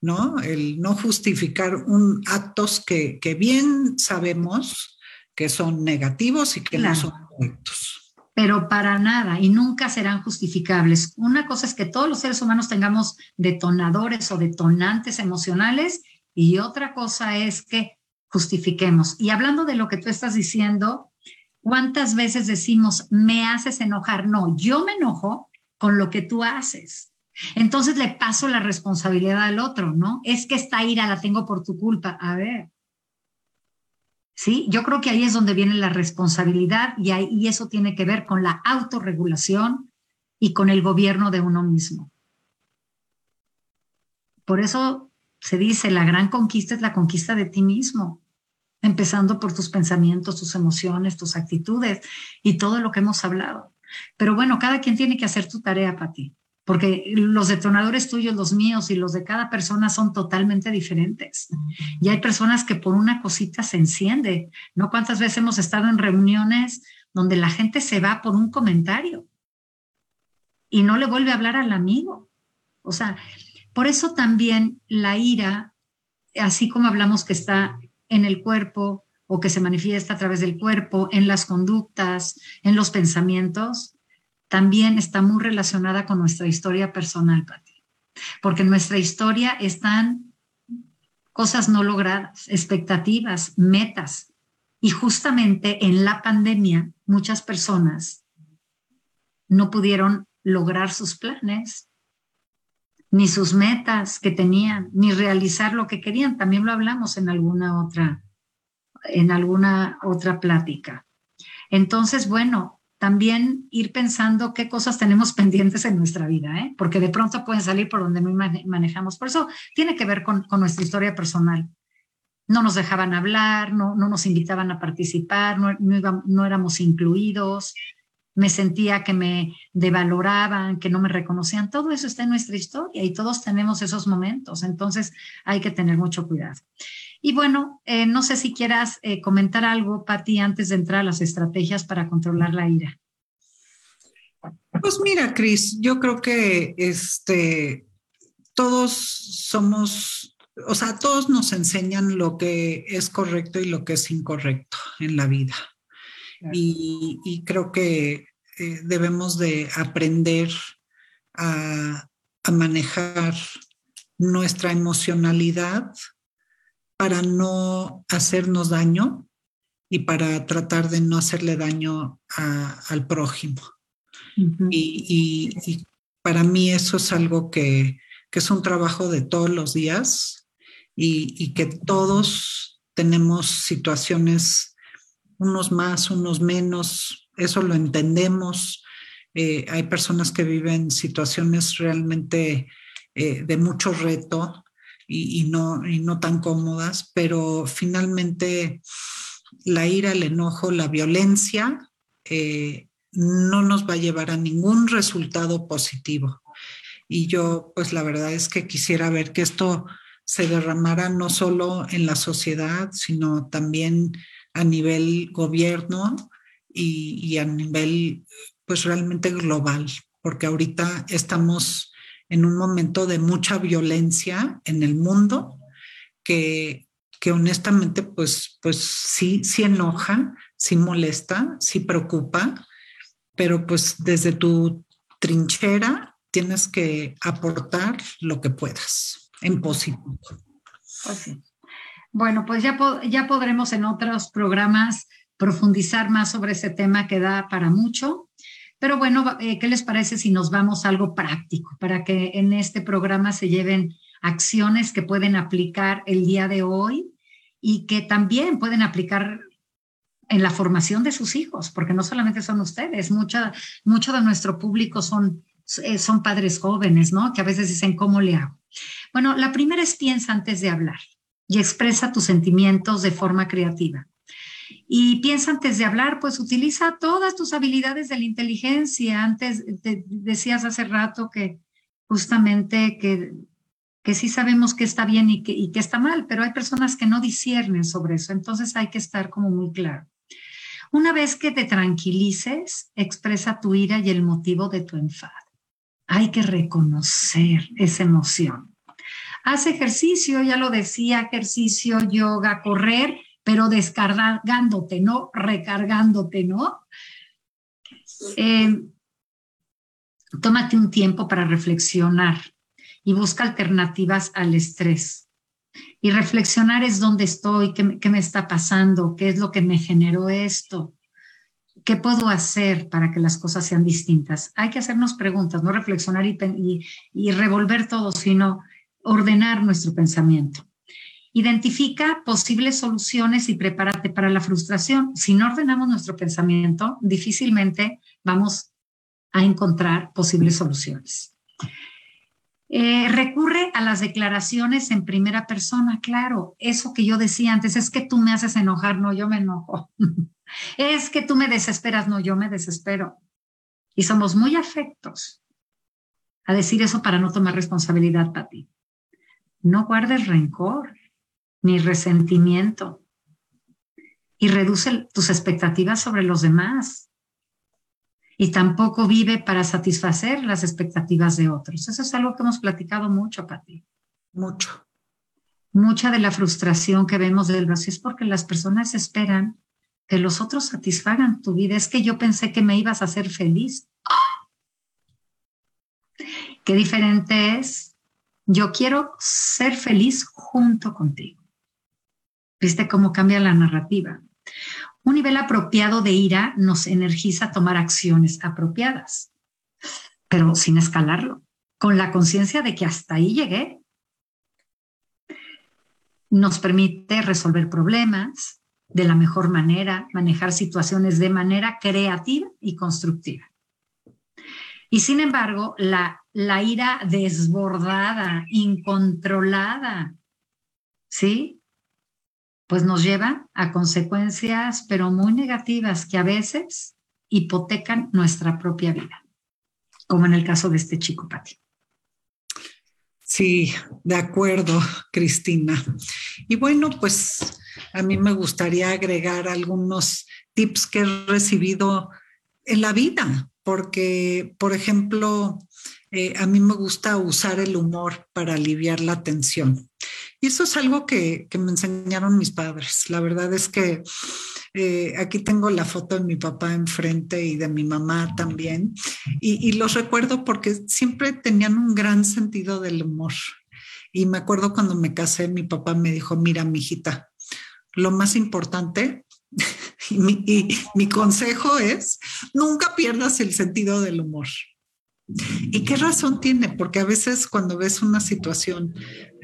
¿no? El no justificar un actos que, que bien sabemos que son negativos y que no son correctos. Pero para nada, y nunca serán justificables. Una cosa es que todos los seres humanos tengamos detonadores o detonantes emocionales y otra cosa es que justifiquemos. Y hablando de lo que tú estás diciendo, ¿cuántas veces decimos, me haces enojar? No, yo me enojo con lo que tú haces. Entonces le paso la responsabilidad al otro, ¿no? Es que esta ira la tengo por tu culpa. A ver. Sí, yo creo que ahí es donde viene la responsabilidad y, y eso tiene que ver con la autorregulación y con el gobierno de uno mismo. Por eso se dice, la gran conquista es la conquista de ti mismo, empezando por tus pensamientos, tus emociones, tus actitudes y todo lo que hemos hablado. Pero bueno, cada quien tiene que hacer tu tarea para ti porque los detonadores tuyos, los míos y los de cada persona son totalmente diferentes. Y hay personas que por una cosita se enciende, ¿no? ¿Cuántas veces hemos estado en reuniones donde la gente se va por un comentario y no le vuelve a hablar al amigo? O sea, por eso también la ira, así como hablamos que está en el cuerpo o que se manifiesta a través del cuerpo, en las conductas, en los pensamientos, también está muy relacionada con nuestra historia personal, Pati. Porque en nuestra historia están cosas no logradas, expectativas, metas. Y justamente en la pandemia, muchas personas no pudieron lograr sus planes, ni sus metas que tenían, ni realizar lo que querían. También lo hablamos en alguna otra, en alguna otra plática. Entonces, bueno, también ir pensando qué cosas tenemos pendientes en nuestra vida, ¿eh? porque de pronto pueden salir por donde no manejamos. Por eso tiene que ver con, nuestra historia personal. No nos dejaban hablar, no, no nos invitaban a participar, no, no éramos incluidos, me sentía que me devaloraban, que no me reconocían. Todo eso está en nuestra historia y todos tenemos esos momentos. Entonces hay que tener mucho cuidado. Y bueno, eh, no sé si quieras eh, comentar algo, Patti, antes de entrar a las estrategias para controlar la ira. Pues mira, Cris, yo creo que este, todos somos, o sea, todos nos enseñan lo que es correcto y lo que es incorrecto en la vida. Y, creo que eh, debemos de aprender a, a manejar nuestra emocionalidad para no hacernos daño y para tratar de no hacerle daño al prójimo. y, para mí eso es algo que, es un trabajo de todos los días y, que todos tenemos situaciones, unos más, unos menos, eso lo entendemos. Eh, hay personas que viven situaciones realmente eh, de mucho reto y, no, y no tan cómodas, pero finalmente la ira, el enojo, la violencia eh, no nos va a llevar a ningún resultado positivo. Y yo, pues la verdad es que quisiera ver que esto se derramara no solo en la sociedad, sino también a nivel gobierno y, y a nivel, pues realmente global, porque ahorita estamos en un momento de mucha violencia en el mundo que, que honestamente pues, pues sí, sí enoja, sí molesta, sí preocupa, pero pues desde tu trinchera tienes que aportar lo que puedas en positivo. Pues bueno, pues ya, ya podremos en otros programas profundizar más sobre ese tema que da para mucho. Pero bueno, eh, ¿qué les parece si nos vamos a algo práctico para que en este programa se lleven acciones que pueden aplicar el día de hoy y que también pueden aplicar en la formación de sus hijos, porque no solamente son ustedes, mucha, mucho de nuestro público son, eh, son padres jóvenes, ¿no? Que a veces dicen, ¿cómo le hago? Bueno, la primera es piensa antes de hablar y expresa tus sentimientos de forma creativa. Y piensa antes de hablar, pues utiliza todas tus habilidades de la inteligencia. Antes decías hace rato que justamente que, que sí sabemos que está bien y que, y que está mal, pero hay personas que no disciernen sobre eso. Entonces hay que estar como muy claro. Una vez que te tranquilices, expresa tu ira y el motivo de tu enfado. Hay que reconocer esa emoción. Haz ejercicio, ya lo decía, ejercicio, yoga, correr, pero descargándote, no recargándote, ¿no? Eh, tómate un tiempo para reflexionar y busca alternativas al estrés. Y reflexionar es dónde estoy, qué, qué me está pasando, qué es lo que me generó esto, ¿Qué puedo hacer para que las cosas sean distintas? Hay que hacernos preguntas, no reflexionar y, y, revolver todo, sino ordenar nuestro pensamiento. Identifica posibles soluciones y prepárate para la frustración. Si no ordenamos nuestro pensamiento, difícilmente vamos a encontrar posibles soluciones. Eh, recurre a las declaraciones en primera persona, claro, eso que yo decía antes, es que tú me haces enojar, no, yo me enojo. es que tú me desesperas, no, yo me desespero. Y somos muy afectos a decir eso para no tomar responsabilidad para ti. No guardes rencor ni resentimiento y reduce tus expectativas sobre los demás y tampoco vive para satisfacer las expectativas de otros. Eso es algo que hemos platicado mucho, Pati. Mucho. Mucha de la frustración que vemos del vacío es porque las personas esperan que los otros satisfagan tu vida. Es que yo pensé que me ibas a hacer feliz. Qué diferente es. Yo quiero ser feliz junto contigo. ¿Viste cómo cambia la narrativa? Un nivel apropiado de ira nos energiza a tomar acciones apropiadas, pero sin escalarlo, con la conciencia de que hasta ahí llegué. Nos permite resolver problemas de la mejor manera, manejar situaciones de manera creativa y constructiva. Y sin embargo, la, la ira desbordada, incontrolada, ¿sí? Pues nos lleva a consecuencias, pero muy negativas, que a veces hipotecan nuestra propia vida, como en el caso de este chico, Pati. Sí, de acuerdo, Cristina. Y bueno, pues a mí me gustaría agregar algunos tips que he recibido en la vida, porque, por ejemplo, eh, a mí me gusta usar el humor para aliviar la tensión. Y eso es algo que, me enseñaron mis padres. La verdad es que eh, aquí tengo la foto de mi papá enfrente y de mi mamá también. Y, los recuerdo porque siempre tenían un gran sentido del humor. Y me acuerdo cuando me casé, mi papá me dijo, mira, mi hijita, lo más importante y mi consejo es, nunca pierdas el sentido del humor. ¿Y qué razón tiene? Porque a veces cuando ves una situación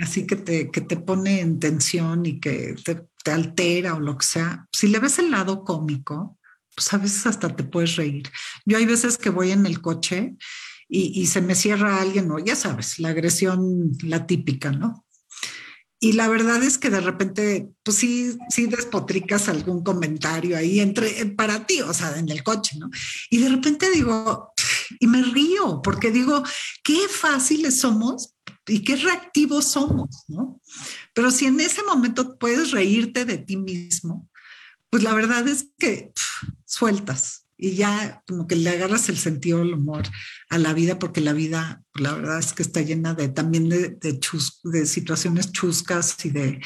así que te, que te pone en tensión y que te, te, altera o lo que sea, si le ves el lado cómico, pues a veces hasta te puedes reír. Yo hay veces que voy en el coche y, y se me cierra alguien, o ya sabes, la agresión, la típica, ¿no? Y la verdad es que de repente, pues sí, sí despotricas algún comentario ahí entre, para ti, o sea, en el coche, ¿no? Y de repente digo, y me río porque digo, qué fáciles somos y qué reactivos somos, ¿no? Pero si en ese momento puedes reírte de ti mismo, pues la verdad es que sueltas y ya como que le agarras el sentido del humor a la vida porque la vida, la verdad es que está llena de también de, de, de situaciones chuscas y de,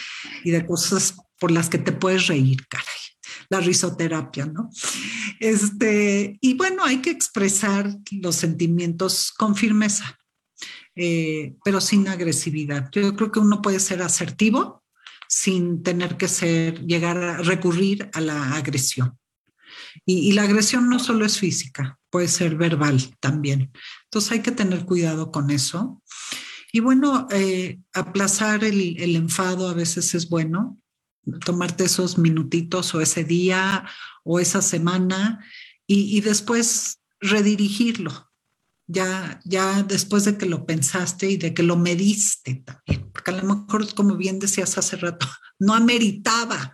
y de cosas por las que te puedes reír, caray la risoterapia, ¿no? Este, y bueno, hay que expresar los sentimientos con firmeza, eh, pero sin agresividad. Yo creo que uno puede ser asertivo sin tener que ser, llegar a recurrir a la agresión. Y, la agresión no solo es física, puede ser verbal también. Entonces hay que tener cuidado con eso. Y bueno, eh, aplazar el, el, enfado a veces es bueno tomarte esos minutitos o ese día o esa semana y, después redirigirlo. Ya, ya después de que lo pensaste y de que lo mediste también, porque a lo mejor, como bien decías hace rato, no ameritaba,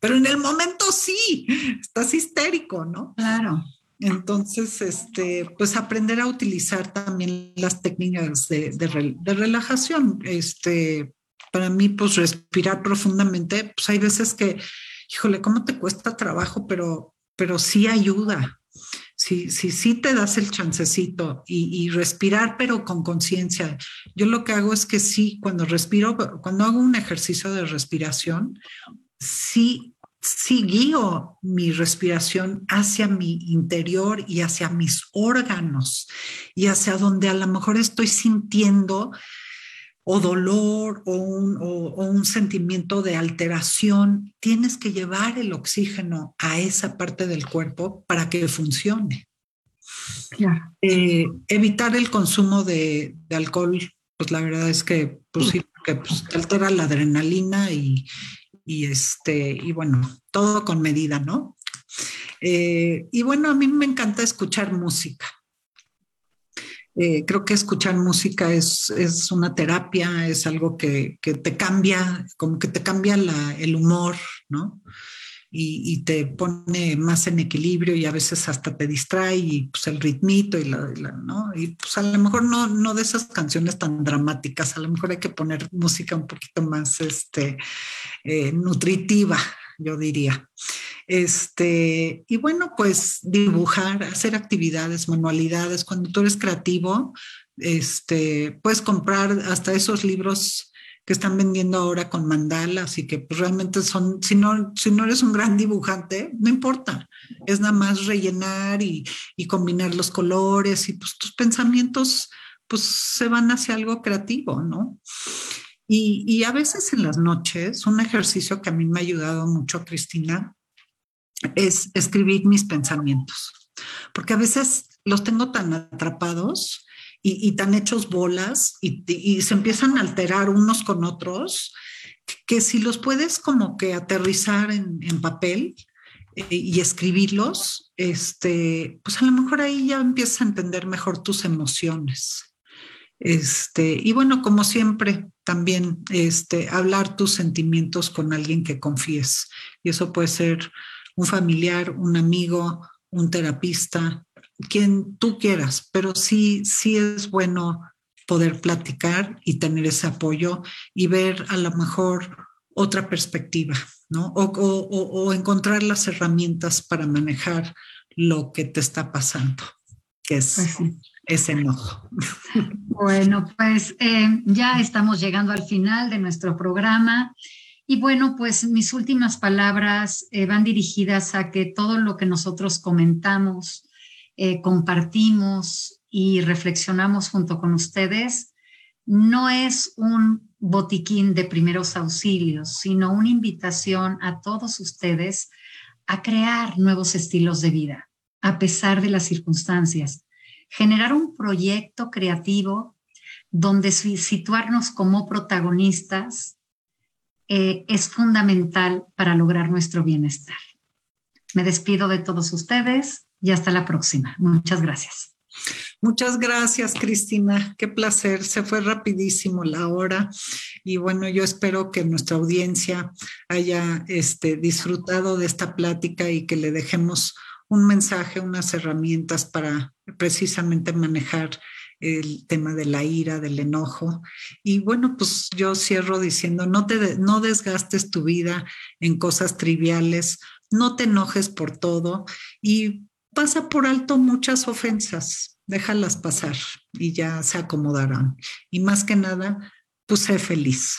pero en el momento sí, estás histérico, ¿no? Claro. Entonces, este, pues aprender a utilizar también las técnicas de, de, de relajación, este, para mí, pues respirar profundamente, pues hay veces que, híjole, ¿cómo te cuesta trabajo? Pero, pero sí ayuda. Sí, sí, sí te das el chancecito y, respirar, pero con conciencia. Yo lo que hago es que sí, cuando respiro, cuando hago un ejercicio de respiración, sí sí guío mi respiración hacia mi interior y hacia mis órganos y hacia donde a lo mejor estoy sintiendo o dolor o un, un, sentimiento de alteración, tienes que llevar el oxígeno a esa parte del cuerpo para que funcione. Eh, evitar el consumo de, alcohol, pues la verdad es que, pues, sí, pues, altera la adrenalina y, y, este, y bueno, todo con medida, ¿no? Eh, y bueno, a mí me encanta escuchar música. Eh, creo que escuchar música es, es, una terapia, es algo que, que, te cambia, como que te cambia la, el humor, ¿no? Y, te pone más en equilibrio y a veces hasta te distrae y pues el ritmito y la, ¿no? Y pues a lo mejor no, no de esas canciones tan dramáticas, a lo mejor hay que poner música un poquito más este, eh, nutritiva, yo diría. Este, y bueno, pues dibujar, hacer actividades, manualidades. Cuando tú eres creativo, este, puedes comprar hasta esos libros que están vendiendo ahora con mandalas y que pues, realmente son, si no, si no eres un gran dibujante, no importa, es nada más rellenar y, y combinar los colores y pues tus pensamientos pues se van hacia algo creativo, ¿no? Y, a veces en las noches, un ejercicio que a mí me ha ayudado mucho, Cristina, es escribir mis pensamientos, porque a veces los tengo tan atrapados y, tan hechos bolas y, se empiezan a alterar unos con otros, que si los puedes como que aterrizar en, papel eh, y escribirlos, este, pues a lo mejor ahí ya empiezas a entender mejor tus emociones. Este, y bueno, como siempre, también este, hablar tus sentimientos con alguien que confíes. Y eso puede ser un familiar, un amigo, un terapista, quien tú quieras, pero sí, sí es bueno poder platicar y tener ese apoyo y ver a lo mejor otra perspectiva, ¿no? O, encontrar las herramientas para manejar lo que te está pasando, que es pues ese enojo. Bueno, pues eh, ya estamos llegando al final de nuestro programa. Y bueno, pues mis últimas palabras eh, van dirigidas a que todo lo que nosotros comentamos, eh, compartimos y reflexionamos junto con ustedes, no es un botiquín de primeros auxilios, sino una invitación a todos ustedes a crear nuevos estilos de vida, a pesar de las circunstancias. Generar un proyecto creativo donde situarnos como protagonistas eh, es fundamental para lograr nuestro bienestar. Me despido de todos ustedes y hasta la próxima. Muchas gracias. Muchas gracias, Cristina. Qué placer. Se fue rapidísimo la hora. Y bueno, yo espero que nuestra audiencia haya este, disfrutado de esta plática y que le dejemos un mensaje, unas herramientas para precisamente manejar el tema de la ira, del enojo. Y bueno, pues yo cierro diciendo, no, te, no desgastes tu vida en cosas triviales, no te enojes por todo y pasa por alto muchas ofensas, déjalas pasar y ya se acomodarán. Y más que nada, pues feliz.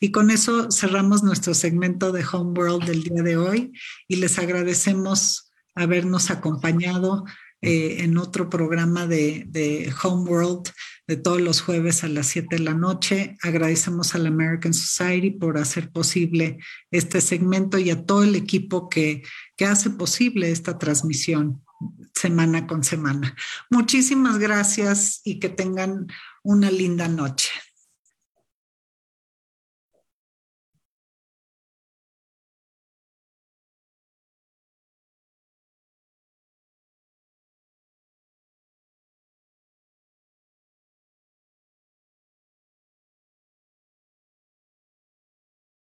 Y con eso cerramos nuestro segmento de Homeworld del día de hoy y les agradecemos habernos acompañado eh, en otro programa de, de Homeworld de todos los jueves a las 7 de la noche. Agradecemos a la American Society por hacer posible este segmento y a todo el equipo que que hace posible esta transmisión semana con semana. Muchísimas gracias y que tengan una linda noche.